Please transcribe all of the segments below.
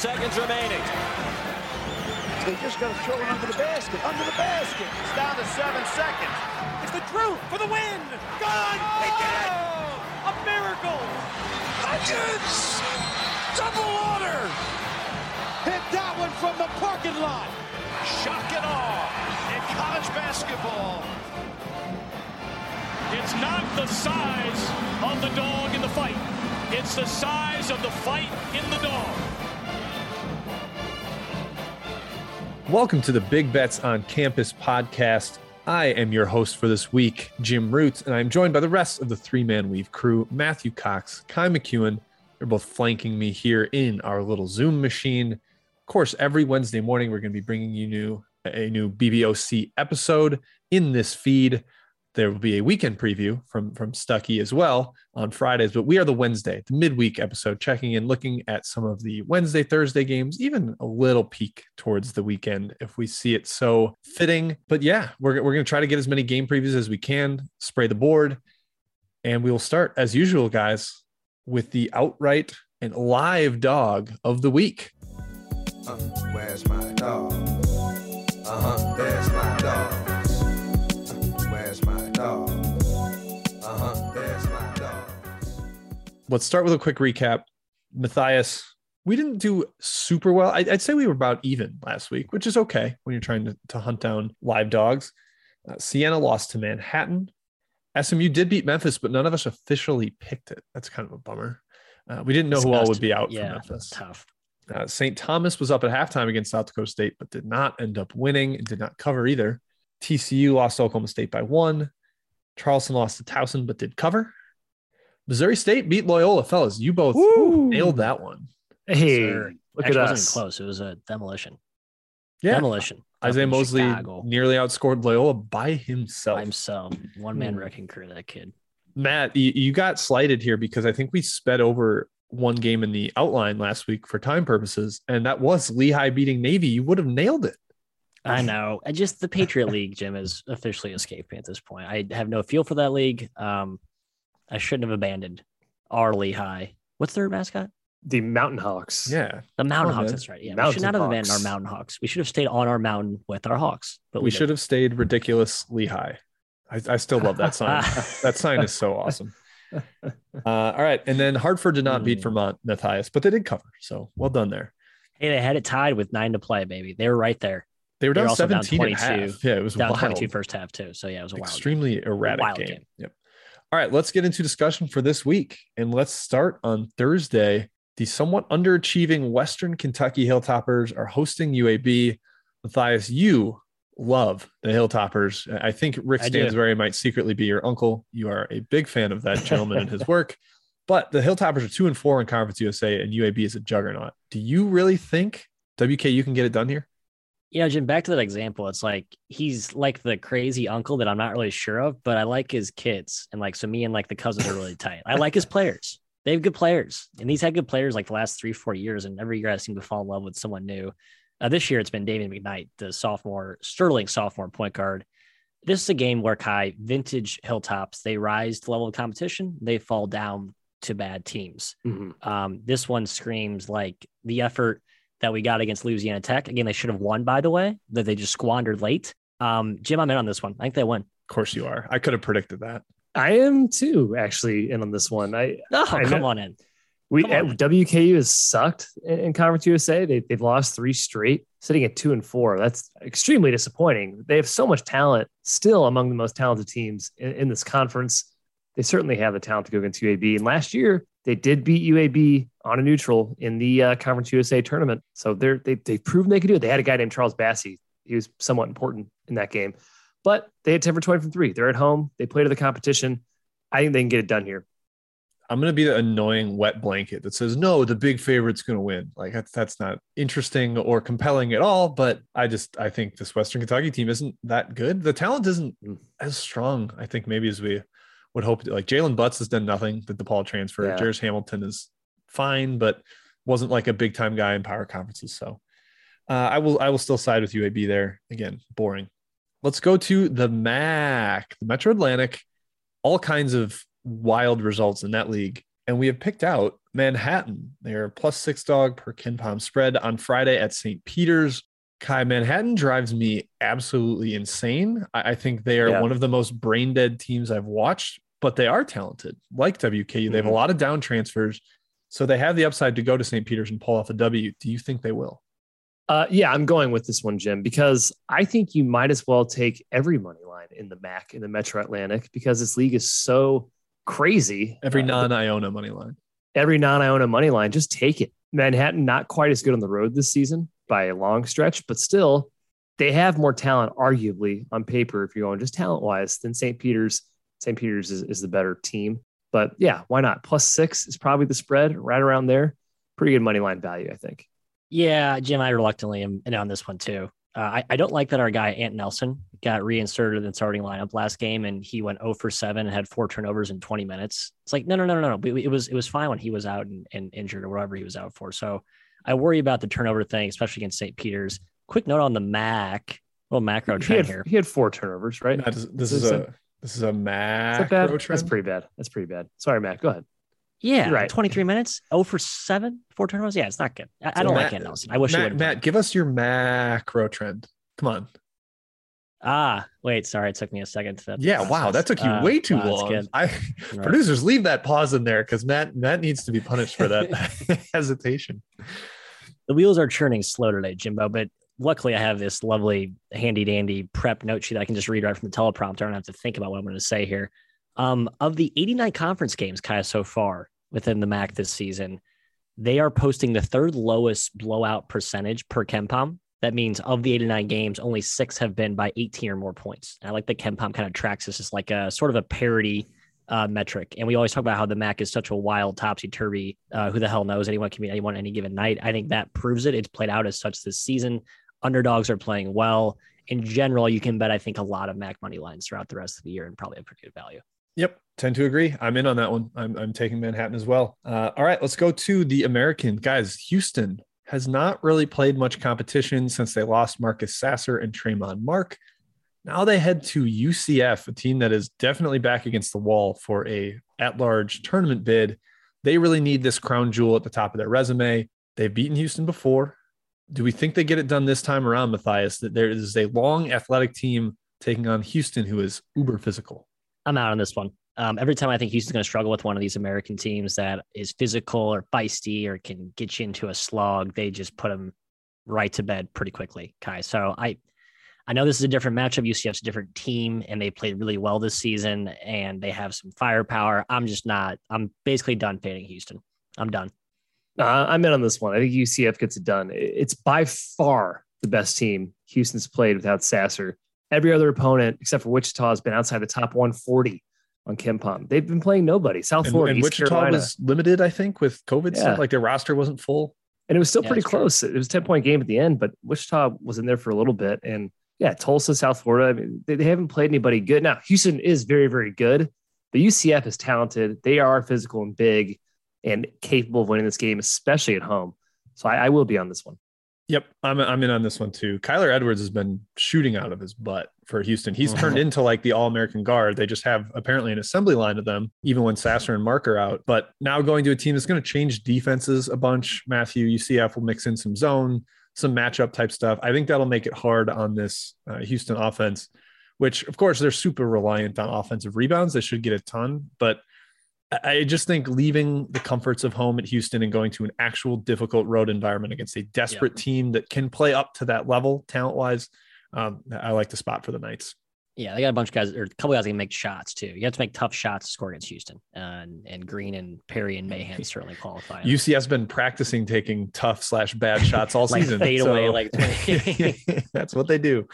Seconds remaining. They just got to throw it under the basket, under the basket. It's down to seven seconds. It's the Drew for the win. Gone. They did it. Oh, a miracle. Hutchins! Double order! Hit that one from the parking lot. Shock and awe in college basketball. It's not the size of the dog in the fight. It's the size of the fight in the dog. Welcome to the Big Bets on Campus podcast. I am your host for this week, Jim Roots, and I'm joined by the rest of the three man weave crew Matthew Cox, Kai McKeon. They're both flanking me here in our little Zoom machine. Of course, every Wednesday morning, we're going to be bringing you new, a new BBOC episode in this feed. There will be a weekend preview from from Stuckey as well on Fridays, but we are the Wednesday, the midweek episode, checking in, looking at some of the Wednesday, Thursday games, even a little peek towards the weekend if we see it so fitting. But yeah, we're, we're going to try to get as many game previews as we can, spray the board, and we will start as usual, guys, with the outright and live dog of the week. Uh, where's my dog? Uh huh, Let's start with a quick recap. Matthias, we didn't do super well. I, would say we were about even last week, which is okay when you're trying to, to hunt down live dogs. Uh, Siena lost to Manhattan. SMU did beat Memphis, but none of us officially picked it. That's kind of a bummer. Uh, we didn't know who all would be out yeah, for Memphis. Tough. Uh, St. Thomas was up at halftime against South Dakota State, but did not end up winning and did not cover either. TCU lost to Oklahoma State by one. Charleston lost to Towson, but did cover. Missouri State beat Loyola. Fellas, you both Woo! nailed that one. Hey, Sir. look Actually, at it us. wasn't close. It was a demolition. Yeah. Demolition. Isaiah Up in Mosley Chicago nearly outscored Loyola by himself. by himself. One man Hmm. wrecking crew. That kid. Matt, you, you got slighted here because I think we sped over one game in the outline last week for time purposes, and that was Lehigh beating Navy. You would have nailed it. I know. I just the Patriot League, Jim, has officially escaped me at this point. I have no feel for that league. Um, I shouldn't have abandoned our Lehigh. What's their mascot? The Mountain Hawks. Yeah. The Mountain Oh, Hawks. man. That's right. Yeah, we should not have abandoned our Mountain Hawks. We should have stayed on our mountain with our Hawks. But we, we, should have stayed ridiculous Lehigh. I, I still love that sign. that sign is so awesome. Uh, all right. And then Hartford did not beat Hmm. Vermont, Matthias, but they did cover. So well done there. Hey, they had it tied with nine to play, baby. They were right there. They were They were down also down 17 at 22. half. Yeah, it was Down wild. 22 first half too. So yeah, it was a wild. game. extremely erratic Wild game. game. Yep. All right, let's get into discussion for this week. And let's start on Thursday. The somewhat underachieving Western Kentucky Hilltoppers are hosting UAB. Matthias, you love the Hilltoppers. I think Rick. Stansbury might secretly be your uncle. You are a big fan of that gentleman and his work. But the Hilltoppers are two and four in Conference USA, and UAB is a juggernaut. Do you really think WKU can get it done here? You know, Jim, back to that example, it's like he's like the crazy uncle that I'm not really sure of, but I like his kids. And like, so me and like the cousins are really tight. I like his players. They have good players. And he's had good players like the last three, four years. And every year I seem to fall in love with someone new. Uh, this year it's been David McKnight, the sophomore, sterling sophomore point guard. This is a game where Kai, vintage Hilltops, they rise to the level of competition, they fall down to bad teams. Mhm. Um, this one screams like the effort that we got against Louisiana Tech. Again, they should have won, by the way, that they just squandered late. Um, Jim, I'm in on this one. I think they win. Of course you are. I could have predicted that. I am too, actually, in on this one. I Oh, I come know- on in. we on. at WKU has sucked in, in Conference USA. They, they've lost three straight, sitting at two and four. That's extremely disappointing. They have so much talent, still among the most talented teams in, in this conference. They certainly have the talent to go against UAB. And last year, they did beat UAB on a neutral in the uh, Conference USA tournament. So they're, they, they've proven they can do it. They had a guy named Charles Bassey. He was somewhat important in that game. But they had 10 for 20 from three. They're at home. They play to the competition. I think they can get it done here. I'm going to be the annoying wet blanket that says, no, the big favorite's going to win. Like that's, that's not interesting or compelling at all. But I just, I think this Western Kentucky team isn't that good. The talent isn't Mm. as strong, I think, maybe as we would hope. Like Jaylen Butz has done nothing with DePaul transfer. Yeah. Jairus Hamilton is fine, but wasn't like a big time guy in power conferences. So uh, I will, I will still side with UAB there. Again, boring. Let's go to the MAAC, the Metro Atlantic. All kinds of wild results in that league. And we have picked out Manhattan. They're plus six dog per KenPom spread on Friday at St. Peter's. Kai, Manhattan drives me absolutely insane. I, I think they are Yeah. one of the most brain dead teams I've watched, but they are talented, like WKU. They have a Mhm. lot of down transfers. So they have the upside to go to St. Peter's and pull off a W. Do you think they will? Uh, yeah, I'm going with this one, Jim, because I think you might as well take every money line in the MAAC in the Metro Atlantic because this league is so crazy. Every Uh, non Iona money line. every non-Iona money line, just take it. Manhattan not quite as good on the road this season by a long stretch, but still they have more talent, arguably on paper, if you're going just talent wise, than St. Peter's. St. Peter's is, is the better team. But yeah, why not? Plus six is probably the spread right around there. Pretty good money line value, I think. Yeah, Jim, I reluctantly am in on this one too. Uh, I, I don't like that our guy Ant Nelson got reinserted in the starting lineup last game and he went 0 for 7 and had four turnovers in 20 minutes. It's like no, no, no, no, no. It, it was it was fine when he was out and, and injured or whatever he was out for. So I worry about the turnover thing, especially against St. Peter's. Quick note on the MAAC, little macro He trend had, here. he had four turnovers, right? Matt, this, this Is is that- a this is a Is that bad? trend. That's pretty bad. That's pretty bad. Sorry, Matt. Go ahead. Yeah, You're right. 23 minutes, 0 for 7, four turnovers. Yeah, it's not good. I, I don't Matt- like it, Nelson. I wish he Matt, would Matt, give us your macro trend. Come on. Ah, wait, sorry, it took me a second to. Yeah, wow, that took you Uh, way too wow, long. I Right. producers leave that pause in there because Matt Matt needs to be punished for that hesitation. the wheels are churning slow today, Jimbo, but luckily I have this lovely handy dandy prep note sheet that I can just read right from the teleprompter. I don't have to think about what I'm going to say here. Um, of the 89 conference games, Kaya, so far within the MAAC this season, they are posting the third lowest blowout percentage per KenPom. That means of the 89 games, only six have been by 18 or more points. And I like that KenPom kind of tracks this as like a sort of a parity uh, metric. And we always talk about how the MAAC is such a wild topsy turvy. Uh, who the hell knows? Anyone can be anyone any given night. I think that proves it. It's played out as such this season. Underdogs are playing well. In general, you can bet, I think, a lot of MAAC money lines throughout the rest of the year and probably a pretty good value. Yep, tend to agree. I'm in on that one. I'm, I'm taking Manhattan as well. Uh, all right, let's go to the American guys. Houston has not really played much competition since they lost Marcus Sasser and Tramon Mark. Now they head to UCF, a team that is definitely back against the wall for a at-large tournament bid. They really need this crown jewel at the top of their resume. They've beaten Houston before. Do we think they get it done this time around, Matthias? That there is a long athletic team taking on Houston, who is uber physical. I'm out on this one. Um, every time I think Houston's going to struggle with one of these American teams that is physical or feisty or can get you into a slog, they just put them right to bed pretty quickly, Kai. So I, I know this is a different matchup. UCF's a different team, and they played really well this season, and they have some firepower. I'm just not. I'm basically done fading Houston. I'm done. Uh, I'm in on this one. I think UCF gets it done. It's by far the best team Houston's played without Sasser. Every other opponent, except for Wichita, has been outside the top 140 on KenPom. They've been playing nobody. South And, Florida, and East Wichita Carolina. was limited, I think, with COVID Yeah. stuff. Like their roster wasn't full. and it was still Yeah, pretty that's true. close. It was a 10 point game at the end, but Wichita was in there for a little bit. And yeah, Tulsa, South Florida, I mean, they, they haven't played anybody good. Now, Houston is very, very good, but UCF is talented. They are physical and big and capable of winning this game, especially at home. So I, I will be on this one. Yep, I'm I'm in on this one too. Kyler Edwards has been shooting out of his butt for Houston. He's turned into like the All American guard. They just have apparently an assembly line of them, even when Sasser and Mark are out. But now going to a team that's going to change defenses a bunch. Matthew UCF will mix in some zone, some matchup type stuff. I think that'll make it hard on this uh, Houston offense, which of course they're super reliant on offensive rebounds. They should get a ton, but I just think leaving the comforts of home at Houston and going to an actual difficult road environment against a desperate team that can play up to that level talent wise, um, I like the spot for the Knights. Yeah, they got a bunch of guys or a couple guys that can make shots too. You have to make tough shots to score against Houston, uh, and and Green and Perry and Mahan certainly qualify. UCF's been practicing taking tough slash bad shots all Like season. fade away, like- that's what they do.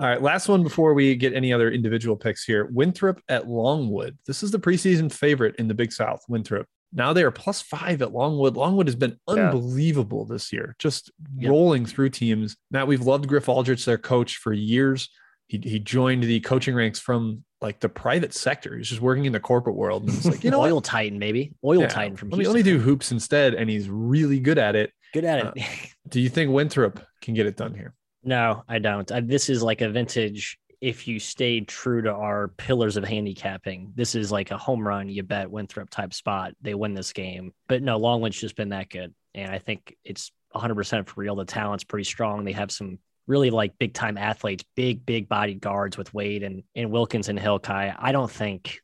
All right, last one before we get any other individual picks here. Winthrop at Longwood. This is the preseason favorite in the Big South, Winthrop. Now they are plus five at Longwood. Longwood has been Yeah. unbelievable this year, just Yep. rolling through teams. Matt, we've loved Griff Aldrich, their coach, for years. He, he joined the coaching ranks from like the private sector. He's just working in the corporate world. And it's like, you know Oil what? Titan, maybe. Oil Yeah, Titan from Let me, Houston. let me do hoops instead. And he's really good at it. Good at Uh, it. Do you think Winthrop can get it done here? No, I don't. I, this is like a vintage. If you stayed true to our pillars of handicapping, this is like a home run. You bet Winthrop type spot. They win this game. But no, Longwood's just been that good, and I think it's 100 percent for real. The talent's pretty strong. They have some really like big time athletes, big big bodied guards with Wade and and Wilkins and Hillkai. I don't think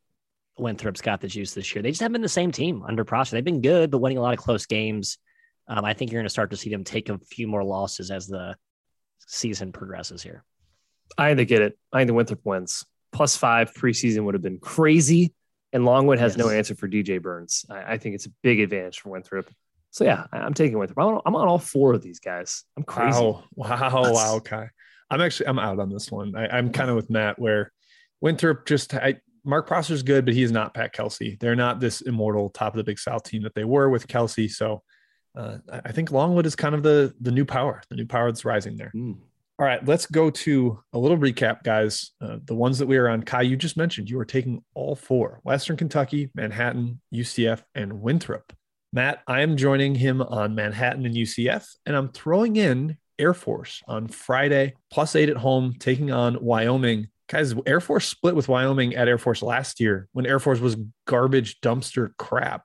Winthrop's got the juice this year. They just haven't been the same team under Prosser. They've been good, but winning a lot of close games. Um, I think you're going to start to see them take a few more losses as the season progresses here. I think they get it. I think the Winthrop wins. Plus five preseason would have been crazy. And Longwood has no answer for DJ Burns. I, I think it's a big advantage for Winthrop. So yeah, I- I'm taking Winthrop. I'm on, I'm on all four of these guys. I'm crazy. Wow. Wow. Wow. Okay. I'm actually, I'm out on this one. I, I'm kind of with Matt where Winthrop just, I, Mark Prosser's good, but he is not Pat Kelsey. They're not this immortal top of the Big South team that they were with Kelsey. So uh, I think Longwood is kind of the the new power, the new power that's rising there. Mm. All right, let's go to a little recap, guys. Uh, the ones that we are on, Kai, you just mentioned you were taking all four Western Kentucky, Manhattan, UCF, and Winthrop. Matt, I am joining him on Manhattan and UCF, and I'm throwing in Air Force on Friday, plus eight at home, taking on Wyoming. Guys, Air Force split with Wyoming at Air Force last year when Air Force was garbage dumpster crap.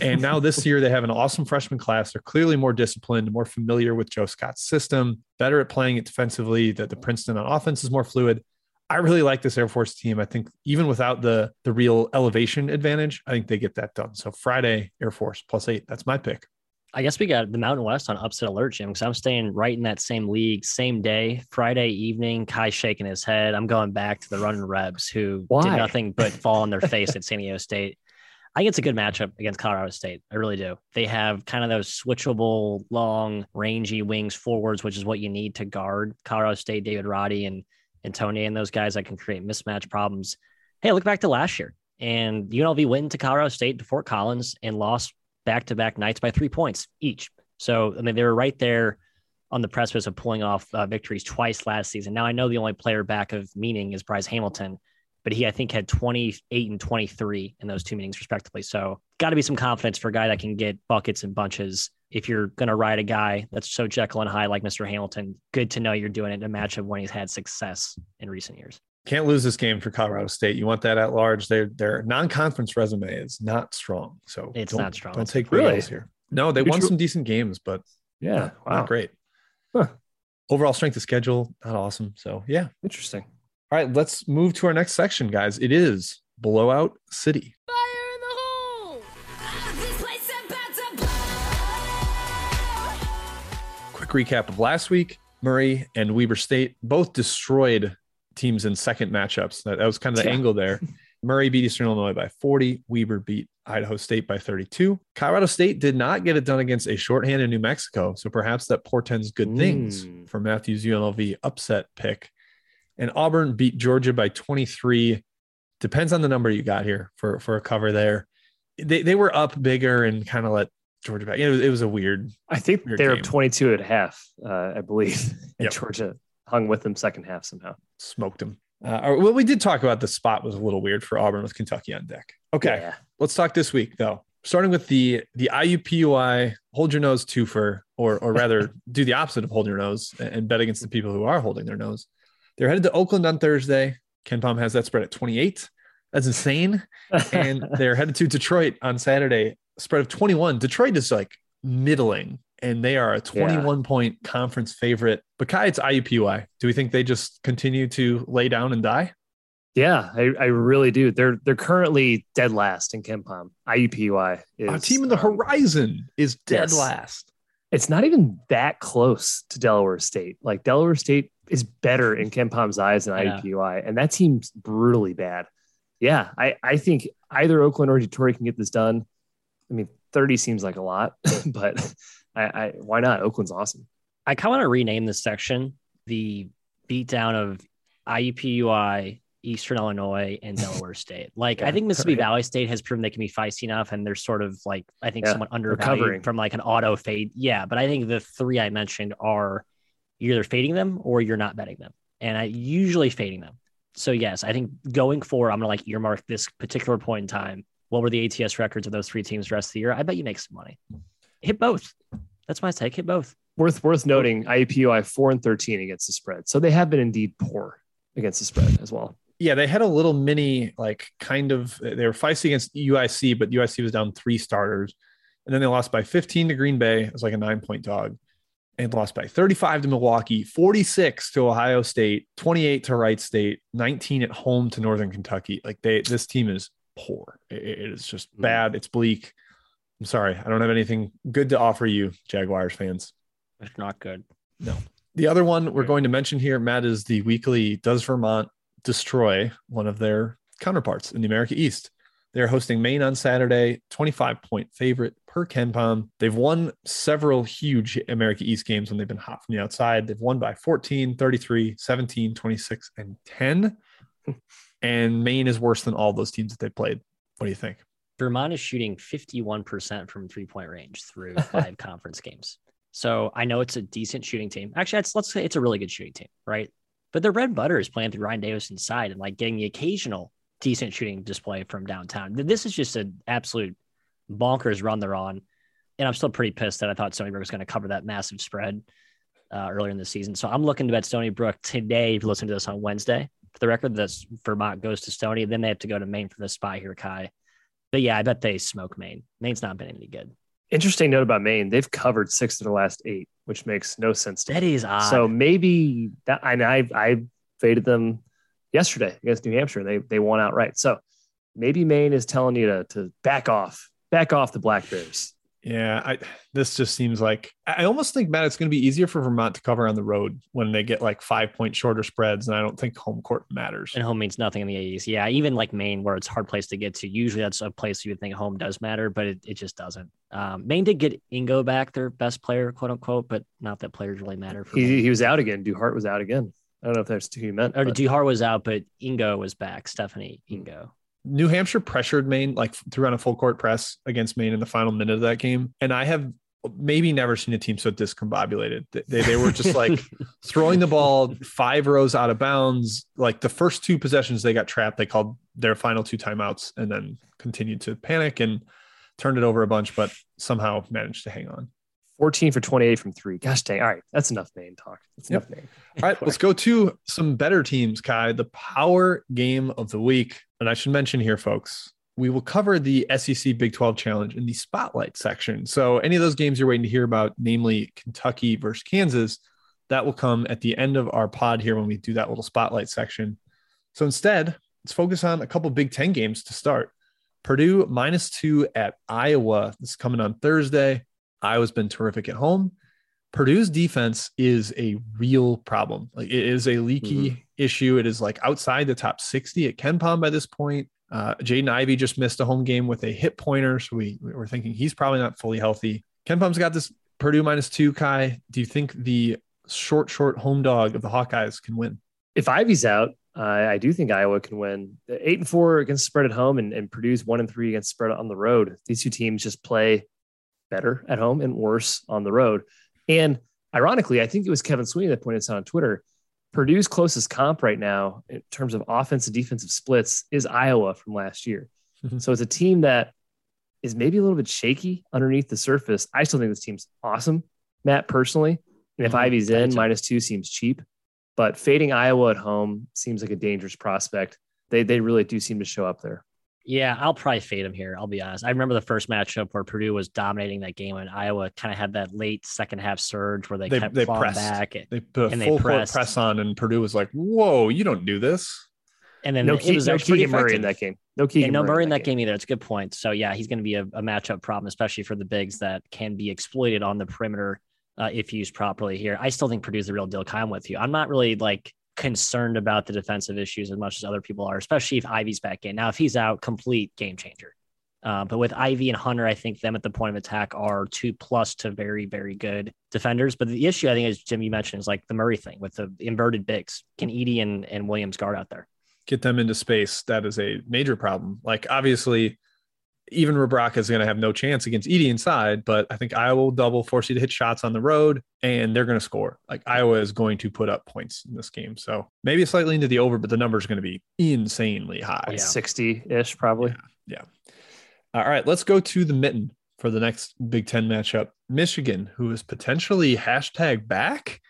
And now this year they have an awesome freshman class. They're clearly more disciplined, more familiar with Joe Scott's system, better at playing it defensively. That the Princeton on offense is more fluid. I really like this Air Force team. I think even without the the real elevation advantage, I think they get that done. So Friday, Air Force plus eight. That's my pick. I guess we got the Mountain West on upset alert, Jim, because I'm staying right in that same league, same day, Friday evening. Kai shaking his head. I'm going back to the running Rebs who Why? did nothing but fall on their face at San Diego State. I think it's a good matchup against Colorado State. I really do. They have kind of those switchable, long, rangy wings forwards, which is what you need to guard Colorado State, David Roddy and Tony and those guys that can create mismatch problems. Hey, look back to last year. And UNLV went to Colorado State to Fort Collins and lost back to back nights by three points each. So, I mean, they were right there on the precipice of pulling off uh, victories twice last season. Now, I know the only player back of meaning is Bryce Hamilton, but he, I think, had 28 and 23 in those two meetings, respectively. So, got to be some confidence for a guy that can get buckets and bunches. If you're going to ride a guy that's so Jekyll and Hyde like Mr. Hamilton, good to know you're doing it in a matchup when he's had success in recent years. Can't lose this game for Colorado State. You want that at large. Their their non-conference resume is not strong. So It's don't- strong. Don't take really- really here. No, they Who won drew- some decent games, but Yeah. not, Wow. not great. Huh. Overall strength of schedule, not awesome. So yeah. Interesting. All right, let's move to our next section, guys. It is Blowout City. Fire in the hole! This place about to blow! Quick recap of last week Murray and Weber State both destroyed teams in second matchups. That, that was kind of the Yeah. angle there. Murray beat Eastern Illinois by 40. Weber beat Idaho State by 32. Colorado State did not get it done against a shorthanded New Mexico. So perhaps that portends good things Mm. for Matthew's UNLV upset pick. And Auburn beat Georgia by 23. Depends on the number you got here for, for a cover there. They, they were up bigger and kind of let Georgia back. It was, it was a weird I think Weird they were game. 22 at half, uh, I believe. And Yep. Georgia hung with them second half somehow. smoked them. Uh, or- well, we did talk about the spot was a little weird for Auburn with Kentucky on deck. Okay, Yeah. let's talk this week though. Starting with the the IUPUI hold your nose twofer, or or rather do the opposite of hold your nose and and bet against the people who are holding their nose. They're headed to Oakland on Thursday. KenPom has that spread at 28. That's insane. And they're headed to Detroit on Saturday, spread of 21. Detroit is like middling, and they are a 21 point conference favorite. But Kai, it's IUPUI. Do we think they just continue to lay down and die? yeah, I, I really do. They're they're currently dead last in KenPom. IUPUI is Our team in the um, horizon is dead yes. last. It's not even that close to Delaware State. Like Delaware State is better in KenPom's eyes than. IUPUI, and that team's brutally bad. Yeah, I, I think either Oakland or Detroit can get this done. I mean, 30 seems like a lot, but I, I why not? Oakland's awesome. I kind of want to rename this section the beatdown of IUPUI, Eastern Illinois, and Delaware State. Like I think Mississippi right. Valley State has proven they can be feisty enough, and they're sort of like I think Yeah, somewhat undervalued recovering. from like an auto fade. Yeah, but I think the three I mentioned are you're either fading them or you're not betting them, and I usually fading them. So yes, I think going forward, I'm gonna like earmark this particular point in time. What were the ATS records of those three teams the rest of the year? I bet you make some money. Hit both. That's my take. Hit both. Worth worth noting, IUPUI four and thirteen against the spread, so they have been indeed poor against the spread as well. Yeah, they had a little mini, like kind of, they were feisty against UIC, but UIC was down three starters. And then they lost by 15 to Green Bay. It was like a nine point dog. And lost by 35 to Milwaukee, 46 to Ohio State, 28 to Wright State, 19 at home to Northern Kentucky. Like they, this team is poor. It- it is just hmm. bad. It's bleak. I'm sorry. I don't have anything good to offer you, Jaguars fans. It's not good. No. The other one we're going to mention here, Matt, is the weekly Does Vermont Destroy one of their counterparts in the America East? They're hosting Maine on Saturday, 25 point favorite per KenPom. They've won several huge America East games when they've been hot from the outside. They've won by 14, 33, 17, 26, and 10. And Maine is worse than all those teams that they played. What do you think? Vermont is shooting 51% from three point range through five conference games. So I know it's a decent shooting team. Actually, it's, let's say it's a really good shooting team, right? But their bread and butter is playing through Ryan Davis inside and like getting the occasional decent shooting display from downtown. This is just an absolute bonkers run they're on. And I'm still pretty pissed that I thought Stony Brook was going to cover that massive spread uh, earlier in the season. So I'm looking to bet Stony Brook today. If you listen to this on Wednesday, for the record, this Vermont goes to Stony. Then they have to go to Maine for the spy here, Kai. But yeah, I bet they smoke Maine. Maine's not been any good. Interesting note about Maine: they've covered six of the last eight, which makes no sense to That me. is odd. So maybe that and I I faded them yesterday against New Hampshire. And they they won outright. So maybe Maine is telling you to to back off, back off the Black Bears. Yeah, I this just seems like I almost think Matt, it's going to be easier for Vermont to cover on the road when they get like five point shorter spreads, and I don't think home court matters. and home means nothing in the AEs. Yeah, even like Maine, where it's a hard place to get to. Usually that's a place you would think home does matter, but it, it just doesn't. Um, Maine did get Ingo back, their best player, quote unquote, but not that players really matter for Maine. He he was out again. Duhart was out again. I don't know if that's who you meant. Or but- Duhar was out, but Ingo was back. Stephanie Ingo. New Hampshire pressured Maine like threw on a full court press against Maine in the final minute of that game, and I have maybe never seen a team so discombobulated. They, they, they were just like throwing the ball five rows out of bounds. Like the first two possessions, they got trapped. They called their final two timeouts and then continued to panic and turned it over a bunch, but somehow managed to hang on. 14 for 28 from three. Gosh dang. All right. That's enough Maine talk. That's Yep. enough Maine. All right, let's go to some better teams, Kai. The power game of the week. And I should mention here, folks, we will cover the SEC Big 12 Challenge in the spotlight section. So, any of those games you're waiting to hear about, namely Kentucky versus Kansas, that will come at the end of our pod here when we do that little spotlight section. So, instead, let's focus on a couple Big 10 games to start. Purdue minus two at Iowa. This is coming on Thursday. Iowa's been terrific at home. Purdue's defense is a real problem. Like it is a leaky mm-hmm. Issue. It is like outside the top 60 at KenPom by this point. Uh, Jaden Ivey just missed a home game with a hip pointer. So we, we're thinking he's probably not fully healthy. KenPom's got this Purdue minus two, Kai. Do you think the short, short home dog of the Hawkeyes can win? If Ivey's out, uh, I do think Iowa can win. Eight and four against spread at home, and, and Purdue's one and three against spread on the road. These two teams just play better at home and worse on the road. And ironically, I think it was Kevin Sweeney that pointed this out on Twitter. Purdue's closest comp right now in terms of offensive defensive splits is Iowa from last year. Mhm. So it's a team that is maybe a little bit shaky underneath the surface. I still think this team's awesome, Matt, personally. And if Mhm. Ivey's in, minus two seems cheap. But fading Iowa at home seems like a dangerous prospect. They they really do seem to show up there. Yeah, I'll probably fade him here. I'll be honest. I remember the first matchup where Purdue was dominating that game, and Iowa kind of had that late second half surge where they, They- kept they pressed. back, They put a And full court pressed. press on, and Purdue was like, Whoa, you don't do this. and then No, it Ke- was no actually Keegan Murray in that game. No Yeah, no Murray in that game either. It's a good point. So yeah, he's going to be a, a matchup problem, especially for the bigs that can be exploited on the perimeter uh, if used properly. Here, I still think Purdue's the real deal. I'm with you. I'm not really like concerned about the defensive issues as much as other people are, especially if Ivey's back in. Now, if he's out, complete game changer. Uh, but with Ivey and Hunter, I think them at the point of attack are two plus to very, very good defenders. But the issue, I think, as Jim you mentioned, is like the Murray thing with the inverted bigs. Can Edey and, and Williams guard out there? Get them into space. That is a major problem. Like obviously, even Rebraca is going to have no chance against Edey inside, but I think Iowa will double, force you to hit shots on the road, and they're going to score. Like Iowa is going to put up points in this game. So maybe slightly into the over, but the number is going to be insanely high. Sixty ish, probably. Yeah. All right, let's go to the mitten for the next Big Ten matchup. Michigan, who is potentially hashtag back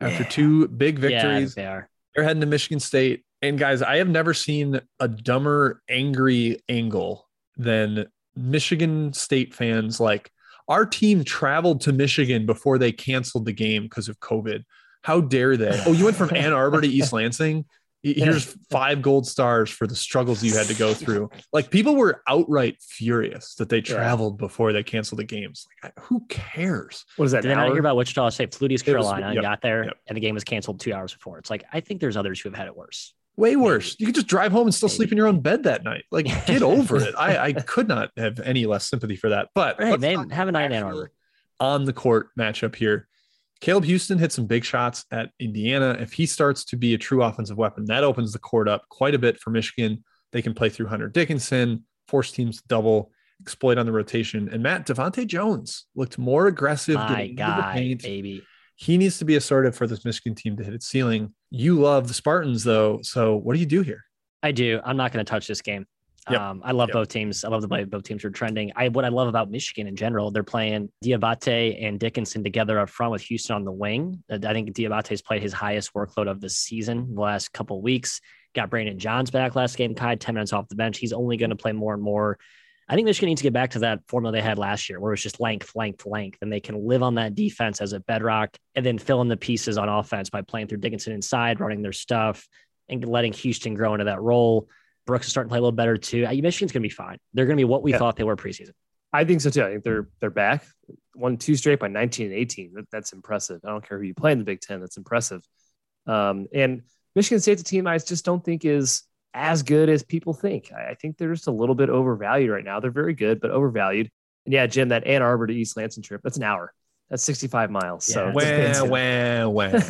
after Yeah. two big victories. Yeah, they are. They're heading to Michigan State. And guys, I have never seen a dumber, angry angle than Michigan State fans. Like, our team traveled to Michigan before they canceled the game because of COVID. How dare they? Oh, you went from Ann Arbor to East Lansing? Here's five gold stars for the struggles you had to go through. Like, people were outright furious that they traveled before they canceled the games. Like, who cares? What is that? Did I not hear about Wichita State, Flutie, It was- Carolina, yep, and got there, yep. and the game was canceled two hours before? It's like I think there's others who have had it worse. Way worse. You could just drive home and still sleep in your own bed that night. Like, get over it. I, I could not have any less sympathy for that. But Hey, man, have a night in Ann. On the court matchup here. Caleb Houston hit some big shots at Indiana. If he starts to be a true offensive weapon, that opens the court up quite a bit for Michigan. They can play through Hunter Dickinson, force teams to double, exploit on the rotation. And Matt, Devonte Jones looked more aggressive. My getting into the guy, paint. baby. He needs to be assertive for this Michigan team to hit its ceiling. You love the Spartans, though. So what do you do here? I do. I'm not going to touch this game. Yep. Um, I love Yep. both teams. I love the way both teams are trending. I what I love about Michigan in general, they're playing Diabate and Dickinson together up front with Houston on the wing. I think Diabate's played his highest workload of the season the last couple weeks. Got Brandon Johns back last game. Kai 10 minutes off the bench. He's only going to play more and more. I think Michigan needs to get back to that formula they had last year, where it's just length, length, length, and they can live on that defense as a bedrock, and then fill in the pieces on offense by playing through Dickinson inside, running their stuff, and letting Houston grow into that role. Brooks is starting to play a little better too. Michigan's going to be fine. They're going to be what we Yeah. thought they were preseason. I think so too. I think they're they're back. One two straight by 19 and 18. That, that's impressive. I don't care who you play in the Big Ten. That's impressive. Um, and Michigan State's a team I just don't think is as good as people think. I, I think they're just a little bit overvalued right now. They're very good, but overvalued. And yeah, Jim, that Ann Arbor to East Lansing trip, that's an hour. That's 65 miles. so Yeah, Wah, wah, wah.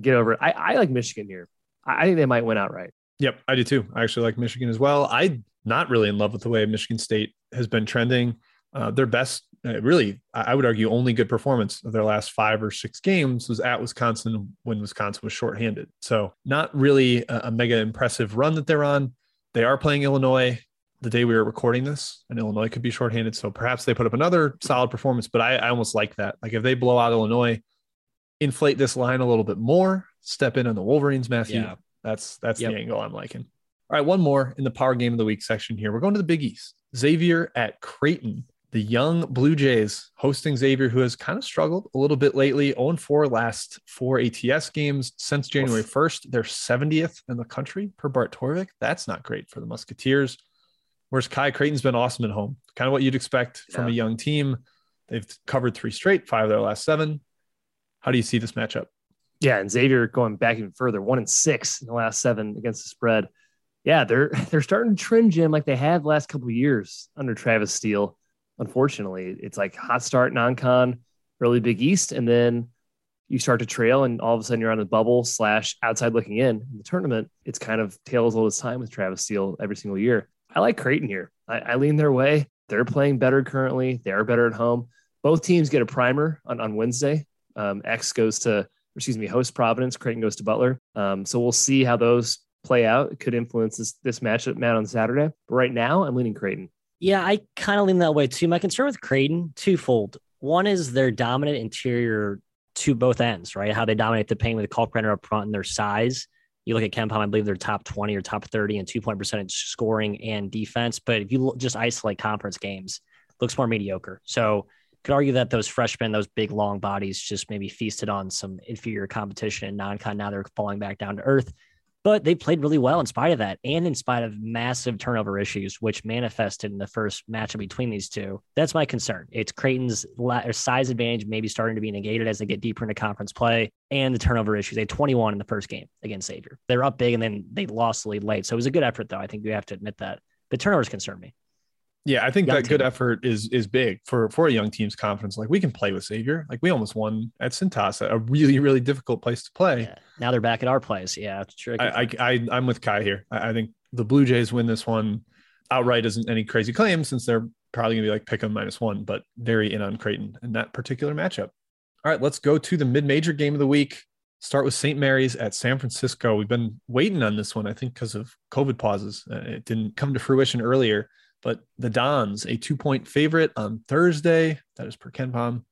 get over it. I, I like Michigan here. I, I think they might win outright. Yep, I do too. I actually like Michigan as well. I'm not really in love with the way Michigan State has been trending. Uh, their best, uh, really, I would argue, only good performance of their last five or six games was at Wisconsin when Wisconsin was shorthanded. So, not really a, a mega impressive run that they're on. They are playing Illinois the day we were recording this, and Illinois could be shorthanded. So, perhaps they put up another solid performance, but I, I almost like that. Like, if they blow out Illinois, inflate this line a little bit more, step in on the Wolverines, Matthew. Yeah. That's that's Yep. the angle I'm liking. All right, one more in the power game of the week section here. We're going to the Big East. Xavier at Creighton. The young Blue Jays hosting Xavier, who has kind of struggled a little bit lately. 0 4 last four ATS games since January 1st. They're 70th in the country per Bart Torvik. That's not great for the Musketeers. Whereas Kai Creighton's been awesome at home. Kind of what you'd expect from a young team. They've covered three straight, five of their last seven. How do you see this matchup? Yeah, and Xavier going back even further, one and six in the last seven against the spread. Yeah, they're they're starting to trend Jim like they had the last couple of years under Travis Steele. Unfortunately, it's like hot start non-con, early Big East, and then you start to trail, and all of a sudden you're on a bubble slash outside looking in. In the tournament, it's kind of tails all this time with Travis Steele every single year. I like Creighton here. I, I lean their way. They're playing better currently. They're better at home. Both teams get a primer on, on Wednesday. Um, X goes to excuse me, host Providence. Creighton goes to Butler. Um, so we'll see how those play out. It could influence this this matchup, Matt, on Saturday. But right now, I'm leaning Creighton. Yeah, I kind of lean that way too. My concern with Creighton, twofold. One is their dominant interior to both ends, right? How they dominate the paint with Kalkbrenner up front and their size. You look at KenPom, I believe they're top 20 or top 30 in two point percentage scoring and defense. But if you just isolate conference games, looks more mediocre. So could argue that those freshmen, those big long bodies, just maybe feasted on some inferior competition and non-con. Now they're falling back down to earth. But they played really well in spite of that, and in spite of massive turnover issues, which manifested in the first matchup between these two. That's my concern. It's Creighton's size advantage maybe starting to be negated as they get deeper into conference play, and the turnover issues. They had 21 in the first game against Xavier. They're up big, and then they lost the lead late. So it was a good effort, though. I think you have to admit that. But turnovers concern me. Yeah, I think that good effort is is big for for a young team's confidence. Like we can play with Xavier. Like we almost won at Cintas, a really really difficult place to play. Yeah. Now they're back at our place. Yeah. I, I I I'm with Kai here. I, I think the Blue Jays win this one outright. Isn't any crazy claim since they're probably gonna be like pick 'em minus one, but very in on Creighton in that particular matchup. All right, let's go to the mid major game of the week. Start with St. Mary's at San Francisco. We've been waiting on this one, I think, because of COVID pauses. Uh, it didn't come to fruition earlier, but the Dons, a two point favorite on Thursday. That is per KenPom.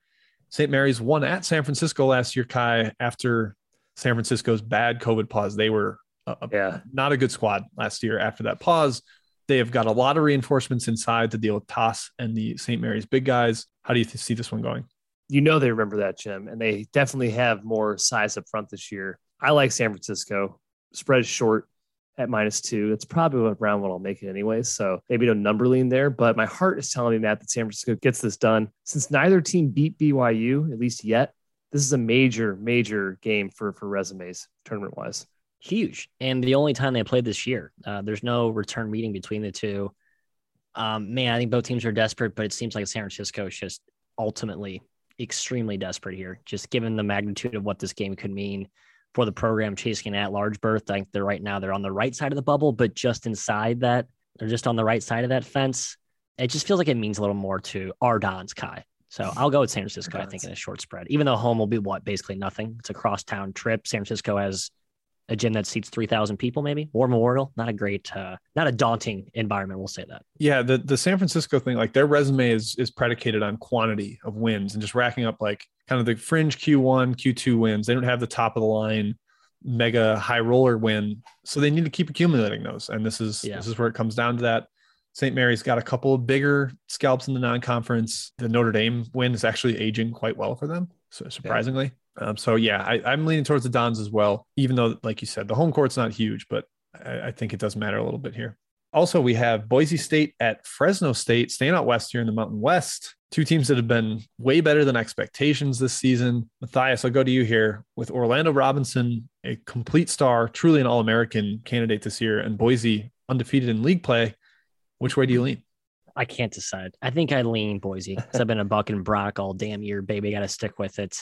St. Mary's won at San Francisco last year, Kai, after San Francisco's bad COVID pause. They were a, Yeah. not a good squad last year after that pause. They have got a lot of reinforcements inside to deal with Tass and the St. Mary's big guys. How do you th- see this one going? You know they remember that, Jim, and they definitely have more size up front this year. I like San Francisco. Spread short at minus two. That's probably around what I'll make it anyway. So maybe no number lean there, but my heart is telling me Matt that San Francisco gets this done. Since neither team beat BYU, at least yet, this is a major, major game for for resumes tournament wise. huge and the only time they played this year uh, there's no return meeting between the two um, man i think both teams are desperate but it seems like san francisco is just ultimately extremely desperate here just given the magnitude of what this game could mean for the program chasing an at-large berth i think they're right now they're on the right side of the bubble but just inside that they're just on the right side of that fence it just feels like it means a little more to our Dons Kai. So I'll go with San Francisco, I think, in a short spread, even though home will be what basically nothing. It's a cross town trip. San Francisco has a gym that seats 3,000 people, maybe War Memorial. Not a great, uh, not a daunting environment. We'll say that. Yeah, the the San Francisco thing, like their resume is is predicated on quantity of wins and just racking up like kind of the fringe Q1, Q2 wins. They don't have the top of the line mega high roller win, so they need to keep accumulating those. And this is Yeah. this is where it comes down to that. St. Mary's got a couple of bigger scalps in the non-conference. The Notre Dame win is actually aging quite well for them, so surprisingly. Um, so yeah, I, I'm leaning towards the Dons as well, even though, like you said, the home court's not huge, but I, I think it does matter a little bit here. Also, we have Boise State at Fresno State, staying out west here in the Mountain West. Two teams that have been way better than expectations this season. Matthias, I'll go to you here with Orlando Robinson, a complete star, truly an All American candidate this year, and Boise undefeated in league play. Which way do you lean? I can't decide. I think I lean Boise because I've been a Buck and Brock all damn year, baby. Got to stick with it.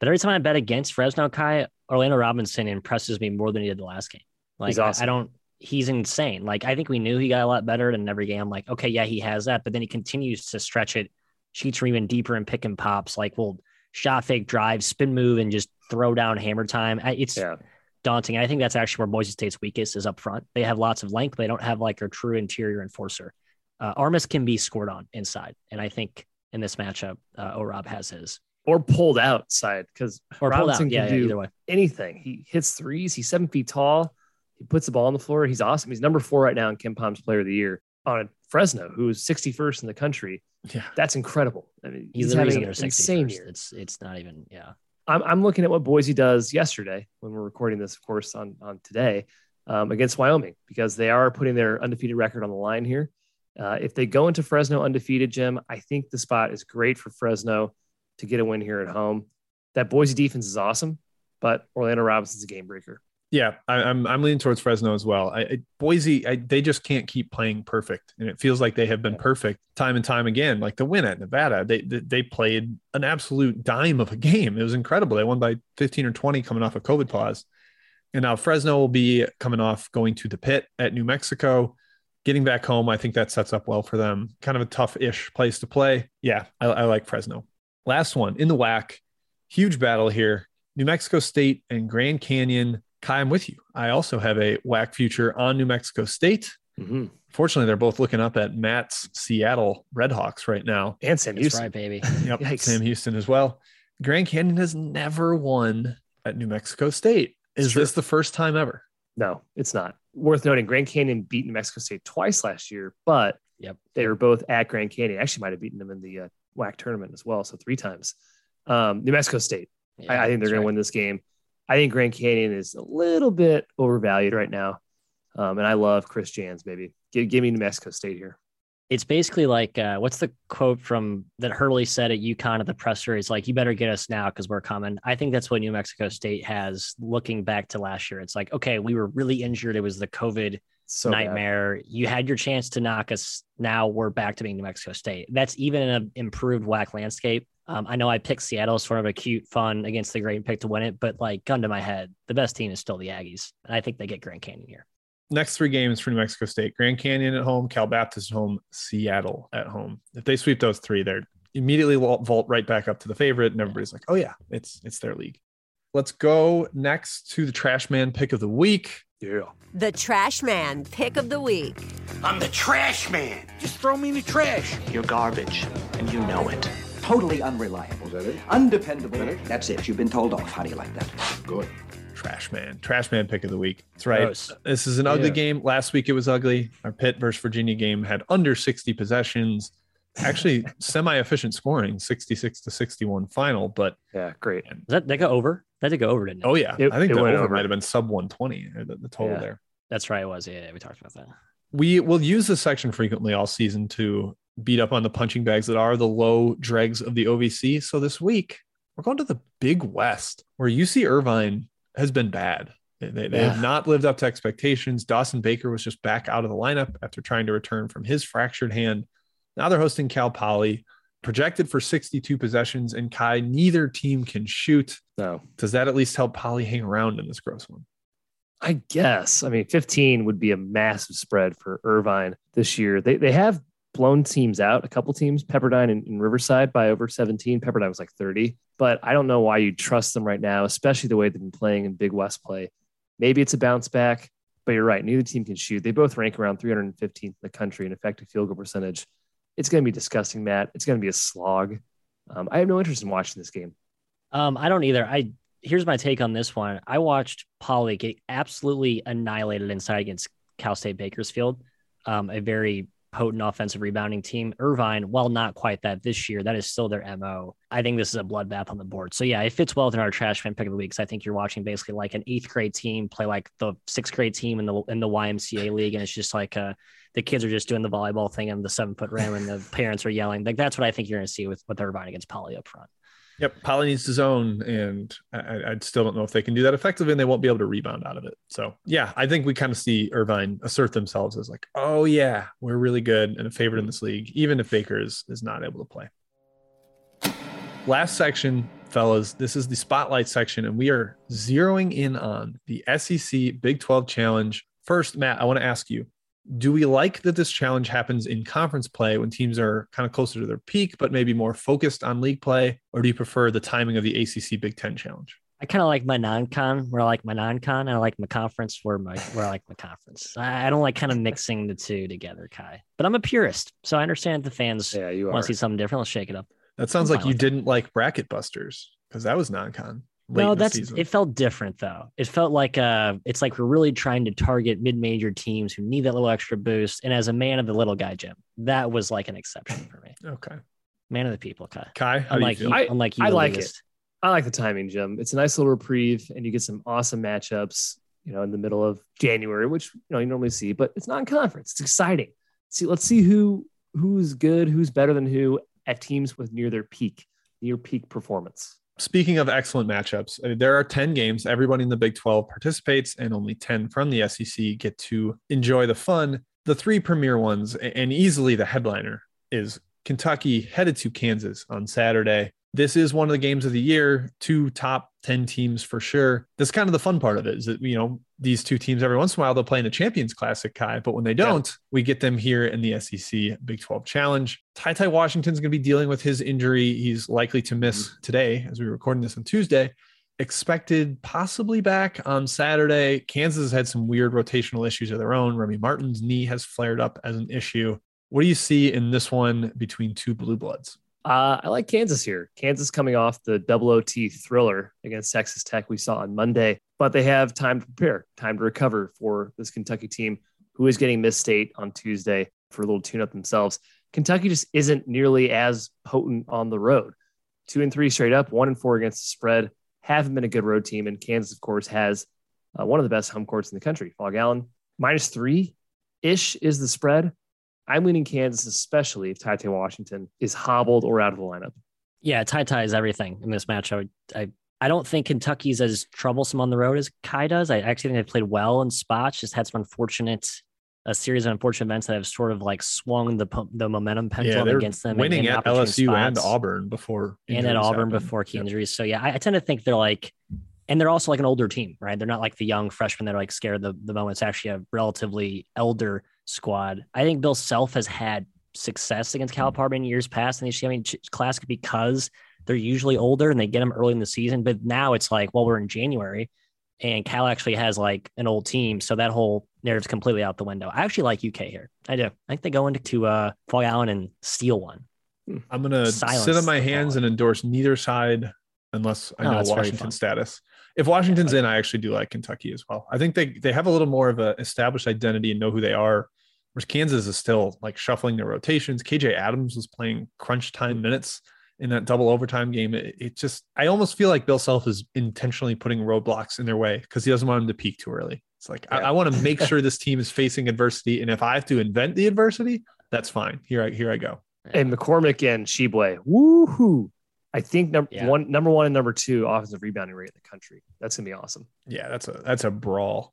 But every time I bet against Fresno Kai, Orlando Robinson impresses me more than he did the last game. Like I- awesome. I don't. He's insane. Like I think we knew he got a lot better in every game. I'm like, okay, yeah, he has that, but then he continues to stretch it. Sheets are even deeper and pick and pops. Like, well, shot fake drive, spin move, and just throw down hammer time. It's Yeah. daunting. I think that's actually where Boise State's weakest is up front. They have lots of length. But they don't have like a true interior enforcer. Uh, Armus can be scored on inside, and I think in this matchup, uh, Orob has his Or pulled outside because or pulled Robinson out. Yeah, can yeah, do either way. anything. He hits threes. He's seven feet tall. He puts the ball on the floor. He's awesome. He's number four right now in KenPom's Player of the Year on Fresno, who is 61st in the country. Yeah. That's incredible. I mean, He's, he's, having an insane year. It's it's not even yeah. I'm, I'm looking at what Boise does yesterday when we're recording this, of course, on, on today um, against Wyoming because they are putting their undefeated record on the line here. Uh, if they go into Fresno undefeated, Jim, I think the spot is great for Fresno to get a win here at home. That Boise defense is awesome, but Orlando Robinson's a game breaker. Yeah, I, I'm I'm leaning towards Fresno as well. I, I Boise, I, they just can't keep playing perfect, and it feels like they have been perfect time and time again. Like the win at Nevada, they they, they played an absolute dime of a game. It was incredible. They won by 15 or 20 coming off a COVID pause, and now Fresno will be coming off going to the pit at New Mexico, getting back home. I think that sets up well for them. Kind of a tough-ish place to play. Yeah, I, I like Fresno. Last one in the WAC, huge battle here. New Mexico State and Grand Canyon. Kai, I'm with you. I also have a WAC future on New Mexico State. Mm-hmm. Fortunately, they're both looking up at Matt's Seattle Redhawks right now. And Sam That's Houston. right, baby. Yep, Yikes. Sam Houston as well. Grand Canyon has never won at New Mexico State. Is this the first time ever? No, it's not. Worth noting, Grand Canyon beat New Mexico State twice last year, but Yep. they were both at Grand Canyon. Actually, might have beaten them in the uh, WAC tournament as well, so three times. Um, New Mexico State. Yeah, I, I think they're going right. to win this game. I think Grand Canyon is a little bit overvalued right now, um, and I love Chris Jans, baby. Give, give me New Mexico State here. It's basically like uh, what's the quote from that Hurley said at UConn at the presser? It's like you better get us now because we're coming. I think that's what New Mexico State has looking back to last year. It's like okay, we were really injured. It was the COVID So bad. nightmare. You had your chance to knock us. Now we're back to being New Mexico State. That's even in an improved WAC landscape. Um, I know I picked Seattle as sort of a cute, fun against the great pick to win it, but like gun to my head, the best team is still the Aggies, and I think they get Grand Canyon here. Next three games for New Mexico State: Grand Canyon at home, Cal Baptist at home, Seattle at home. If they sweep those three, they're immediately vault right back up to the favorite, and everybody's like, "Oh yeah, it's it's their league." Let's go next to the Trash Man pick of the week. Yeah. The Trash Man Pick of the Week. I'm the trash man. Just throw me in the trash. You're garbage, and you know it. Totally unreliable. Is that it? Undependable. That it? That's it. You've been told off. How do you like that? Good. Trash Man, Trash Man pick of the week. That's right. Gross. This is an ugly Yeah. game. Last week it was ugly. Our Pitt versus Virginia game had under 60 possessions. Actually, semi-efficient scoring, 66 to 61 final. But Yeah, great. Does that that go over? That did go over, didn't it? oh yeah, It- I think it the went over, over. might have been sub 120 the, the total Yeah. there. That's right. It was. Yeah, we talked about that. we will use this section frequently all season to beat up on the punching bags that are the low dregs of the OVC. So this week, we're going to the Big West, where UC Irvine has been bad. They, they, they have not lived up to expectations. Dawson Baker was just back out of the lineup after trying to return from his fractured hand. Now they're hosting Cal Poly, projected for 62 possessions. And Kai, neither team can shoot. No, Does that at least help Poly hang around in this gross one? I guess. I mean, 15 would be a massive spread for Irvine this year. They they have blown teams out, a couple teams, Pepperdine and, and Riverside by over 17. Pepperdine was like 30, but I don't know why you trust them right now, especially the way they've been playing in Big West play. Maybe it's a bounce back, but you're right. Neither team can shoot. They both rank around 315th in the country in effective field goal percentage. It's going to be disgusting, Matt. It's going to be a slog. Um, I have no interest in watching this game. Um, I don't either. I here's my take on this one. I watched Poly get absolutely annihilated inside against Cal State Bakersfield, um, a very potent offensive rebounding team. Irvine, while not quite that this year, that is still their MO. I think this is a bloodbath on the board. So yeah, it fits well within our trash fan pick of the week. 'cause I think you're watching basically like an eighth grade team play like the sixth grade team in the in the YMCA league, and it's just like uh the kids are just doing the volleyball thing and the seven foot rim, and the parents are yelling. Like that's what I think you're going to see with with Irvine against Poly up front. Yep, Poly needs to zone, and I, I still don't know if they can do that effectively, and they won't be able to rebound out of it. So, yeah, I think we kind of see Irvine assert themselves as like, oh yeah, we're really good and a favorite in this league, even if Baker is, is not able to play. Last section, fellas, this is the spotlight section, and we are zeroing in on the SEC Big 12 Challenge. First, Matt, I want to ask you do we like that this challenge happens in conference play when teams are kind of closer to their peak, but maybe more focused on league play? Or do you prefer the timing of the ACC Big Ten challenge? I kind of like my non-con where I like my non-con, and I like my conference where my where I like my conference. I, I don't like kind of mixing the two together, Kai. But I'm a purist, so I understand the fans Yeah, you want to see something different. Let's shake it up. That sounds I'm like you didn't like Bracket Busters because that was non con. No, that's it. Felt different though. It felt like uh, it's like we're really trying to target mid-major teams who need that little extra boost. And as a man of the little guy, Jim, that was like an exception for me. Okay. Man of the people, Kai. Kai, how do you Unlike feel? you, I- unlike you, I like elitist. it. I like the timing, Jim. It's a nice little reprieve, and you get some awesome matchups. You know, in the middle of January, which you know you normally see, but it's non-conference. It's exciting. See, let's see who who's good, who's better than who at teams with near their peak, near peak performance. Speaking of excellent matchups, there are 10 games. Everybody in the Big 12 participates, and only 10 from the SEC get to enjoy the fun. The three premier ones, and easily the headliner, is Kentucky headed to Kansas on Saturday. This is one of the games of the year, two top 10 teams for sure. That's kind of the fun part of it is that, you know, these two teams every once in a while they'll play in the Champions Classic, Kai, but when they don't, we get them here in the SEC Big 12 Challenge. Ty Ty Washington's going to be dealing with his injury. He's likely to miss mm-hmm. today as we we're recording this on Tuesday. Expected possibly back on Saturday. Kansas has had some weird rotational issues of their own. Remy Martin's knee has flared up as an issue. What do you see in this one between two blue bloods? Uh, I like Kansas here. Kansas coming off the double OT thriller against Texas Tech we saw on Monday, but they have time to prepare, time to recover for this Kentucky team who is getting Miss State on Tuesday for a little tune up themselves. Kentucky just isn't nearly as potent on the road. Two and three straight up, one and four against the spread. Haven't been a good road team, and Kansas, of course, has uh, one of the best home courts in the country. Phog Allen minus three ish is the spread. I'm leaning Kansas, especially if Ty Washington is hobbled or out of the lineup. Yeah, Ty Ty is everything in this match. I, would, I I don't think Kentucky's as troublesome on the road as Kai does. I actually think they played well in spots, just had some unfortunate a series of unfortunate events that have sort of like swung the the momentum pendulum they're against them. in- winning in at opportune LSU and. Auburn before and at Auburn happened. before key Yep. injuries. So yeah, I, I tend to think they're like, and they're also like an older team, right? They're not like the young freshmen that are like scared of the the moment. It's actually a relatively elder squad. I think Bill Self has had success against Calipari in years past in the I mean Ch- Classic because they're usually older and they get them early in the season. But now it's like, well, we're in January. And Cal actually has like an old team, so that whole narrative's completely out the window. I actually like UK here. I do. I think they go into to uh, Phog Allen and steal one. I'm gonna Silence sit on my hands and endorse neither side unless I Oh, know that's Washington status. If Washington's in, I actually do like Kentucky as well. I think they they have a little more of a established identity and know who they are. Whereas Kansas is still like shuffling their rotations. KJ Adams was playing crunch time minutes in that double overtime game. It, it just I almost feel like Bill Self is intentionally putting roadblocks in their way because he doesn't want them to peak too early. It's like I, I want to make sure this team is facing adversity, and if I have to invent the adversity, that's fine. Here I here I go. And McCormack and Tshiebwe, woohoo! I think number Yeah. one, number one, and number two offensive rebounding rate in the country. That's gonna be awesome. Yeah, that's a that's a brawl.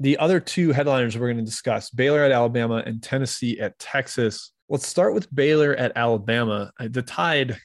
The other two headliners we're going to discuss: Baylor at Alabama and Tennessee at Texas. Let's start with Baylor at Alabama. Uh, The Tide,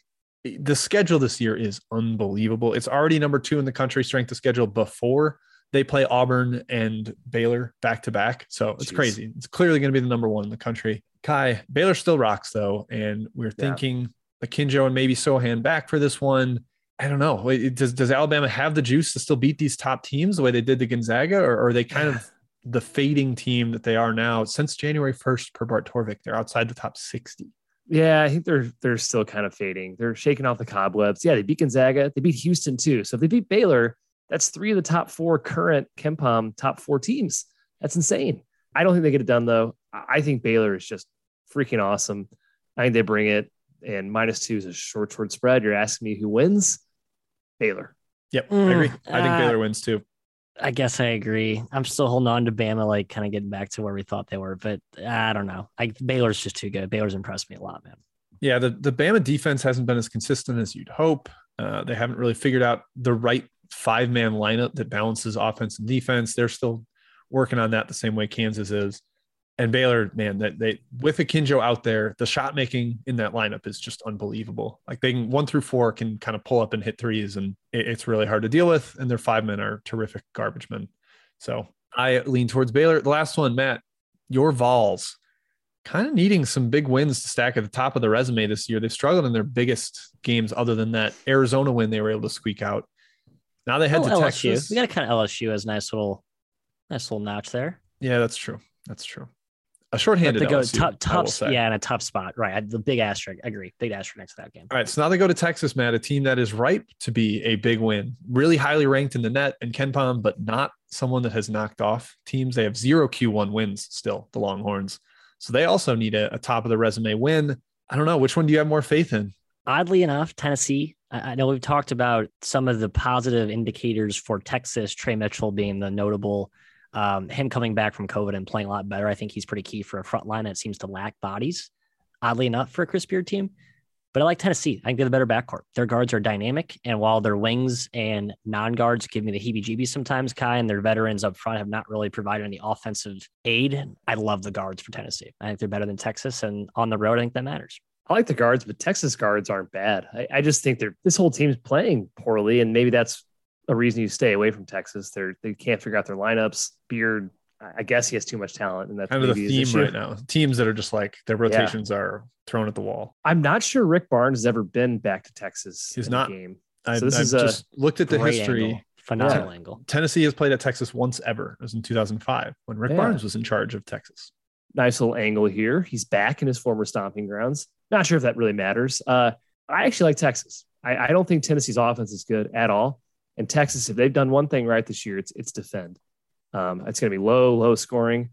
the schedule this year is unbelievable. It's already number two in the country strength of schedule before they play Auburn and Baylor back to back. So it's Jeez. crazy. It's clearly going to be the number one in the country. Kai Baylor still rocks though, and we're Yeah. thinking Akinjo and maybe Sochan back for this one. I don't know. Does does Alabama have the juice to still beat these top teams the way they did to Gonzaga, or, or are they kind of the fading team that they are now? Since January first, per Bart Torvik, they're outside the top sixty. Yeah, I think they're they're still kind of fading. They're shaking off the cobwebs. Yeah, they beat Gonzaga. They beat Houston too. So if they beat Baylor, that's three of the top four current KenPom top four teams. That's insane. I don't think they get it done though. I I think Baylor is just freaking awesome. I think they bring it. And minus two is a short, short spread. You're asking me who wins? Baylor. Yep, I Mm, agree. I think uh, Baylor wins too. I guess I agree. I'm still holding on to Bama, like kind of getting back to where we thought they were, but I don't know. I Baylor's just too good. Baylor's impressed me a lot, man. Yeah, the, the Bama defense hasn't been as consistent as you'd hope. Uh, they haven't really figured out the right five man lineup that balances offense and defense. They're still working on that the same way Kansas is. And Baylor, man, that they with Akinjo out there, the shot making in that lineup is just unbelievable. Like they can one through four can kind of pull up and hit threes, and it- it's really hard to deal with. And their five men are terrific garbage men. So I lean towards Baylor. The last one, Matt, your Vols kind of needing some big wins to stack at the top of the resume this year. They've struggled in their biggest games, other than that Arizona win they were able to squeak out. Now they head Oh, to LSU. Texas. We got to kind of LSU as a nice little, nice little notch there. Yeah, that's true. That's true. A shorthanded They go LSU, tough, I tough, yeah, in a tough spot, right? I- The big asterisk, I agree. Big asterisk next to that game. All right, so now they go to Texas, Matt, a team that is ripe to be a big win, really highly ranked in the net and KenPom, but not someone that has knocked off teams. They have zero Q1 wins still, the Longhorns. So they also need a, a top of the resume win. I don't know. Which one do you have more faith in? Oddly enough, Tennessee. I I know we've talked about some of the positive indicators for Texas. Tre Mitchell being the notable, um, him coming back from COVID and playing a lot better. I think he's pretty key for a front line that seems to lack bodies. Oddly enough, for a Chris Beard team, but I like Tennessee. I think they're the better backcourt. Their guards are dynamic, and while their wings and non-guards give me the heebie-jeebies sometimes, Kai and their veterans up front have not really provided any offensive aid. I love the guards for Tennessee. I think they're better than Texas, and on the road, I think that matters. I like the guards, but Texas guards aren't bad. I, I just think they're this whole team's playing poorly, and maybe that's a reason you stay away from Texas. They're they can't figure out their lineups. Beard, I I guess he has too much talent, and that's Kind of the theme right now. Teams that are just like their rotations are thrown at the wall. I'm not sure Rick Barnes has ever been back to Texas. He's in not. game. I, So this I've is a just looked at the history. angle. Phenomenal Yeah. angle. Tennessee has played at Texas once ever. It was in 2005 when Rick Yeah. Barnes was in charge of Texas. nice little angle here. He's back in his former stomping grounds. Not sure if that really matters. Uh, I actually like Texas. I, I don't think Tennessee's offense is good at all. And Texas, if they've done one thing right this year, it's it's defend. Um, it's going to be low, low scoring,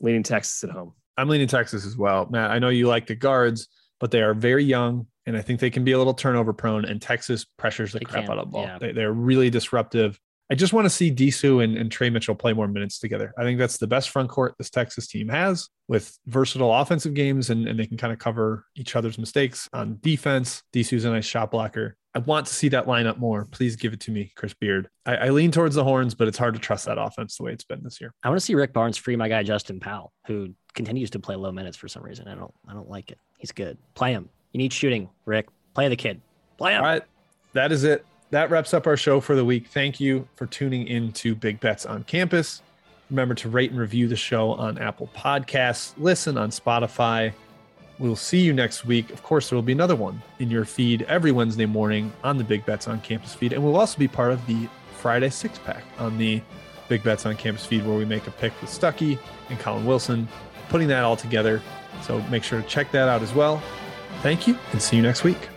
leading Texas at home. I'm leaning Texas as well. Matt, I know you like the guards, but they are very young, and I think they can be a little turnover prone. And Texas pressures the They crap can, out of the ball. yeah. They, they're really disruptive. I just want to see Disu and, and Tre Mitchell play more minutes together. I think that's the best front court this Texas team has with versatile offensive games, and, and they can kind of cover each other's mistakes on defense. Disu's a nice shot blocker. I want to see that lineup more. Please give it to me, Chris Beard. I, I lean towards the horns, but it's hard to trust that offense the way it's been this year. I want to see Rick Barnes free my guy Justin Powell, who continues to play low minutes for some reason. I don't I don't like it. He's good. Play him. You need shooting, Rick. Play the kid. Play him. All right. That is it. That wraps up our show for the week. Thank you for tuning in to Big Bets on Campus. Remember to rate and review the show on Apple Podcasts, listen on Spotify. We'll see you next week. Of course, there will be another one in your feed every Wednesday morning on the Big Bets on Campus feed. And we'll also be part of the Friday six pack on the Big Bets on Campus feed where we make a pick with Stuckey and Collin Wilson, putting that all together. So make sure to check that out as well. Thank you and see you next week.